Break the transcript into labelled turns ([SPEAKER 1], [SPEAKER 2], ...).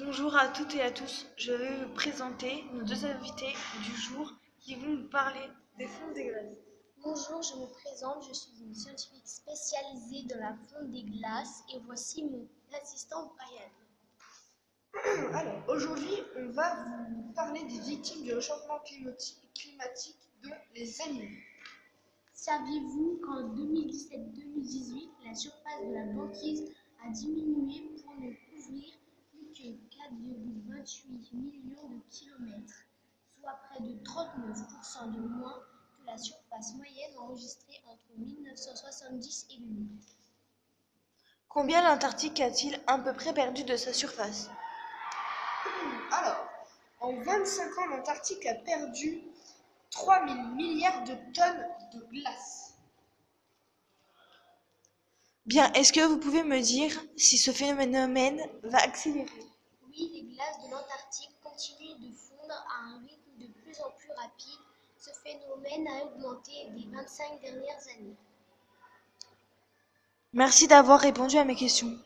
[SPEAKER 1] Bonjour à toutes et à tous. Je vais vous présenter nos deux invités du jour qui vont nous parler des fonds des glaces.
[SPEAKER 2] Bonjour, je me présente, je suis une scientifique spécialisée dans la fonte des glaces et voici mon assistant Brian.
[SPEAKER 3] Alors, aujourd'hui, on va vous parler des victimes du réchauffement climatique, dont les animaux.
[SPEAKER 2] Saviez-vous qu'en 2017-2018, la surface de la banquise a diminué pour ne couvrir plus que 4,28 millions de kilomètres, soit près de 39% de moins que la surface moyenne enregistrée entre 1970 et 2000.
[SPEAKER 1] Combien l'Antarctique a-t-il à peu près perdu de sa surface?
[SPEAKER 3] Alors, en 25 ans, l'Antarctique a perdu 3000 milliards de tonnes de glace.
[SPEAKER 1] Bien, est-ce que vous pouvez me dire si ce phénomène va accélérer?
[SPEAKER 2] Les glaces de l'Antarctique continuent de fondre à un rythme de plus en plus rapide. Ce phénomène a augmenté des 25 dernières années.
[SPEAKER 1] Merci d'avoir répondu à mes questions.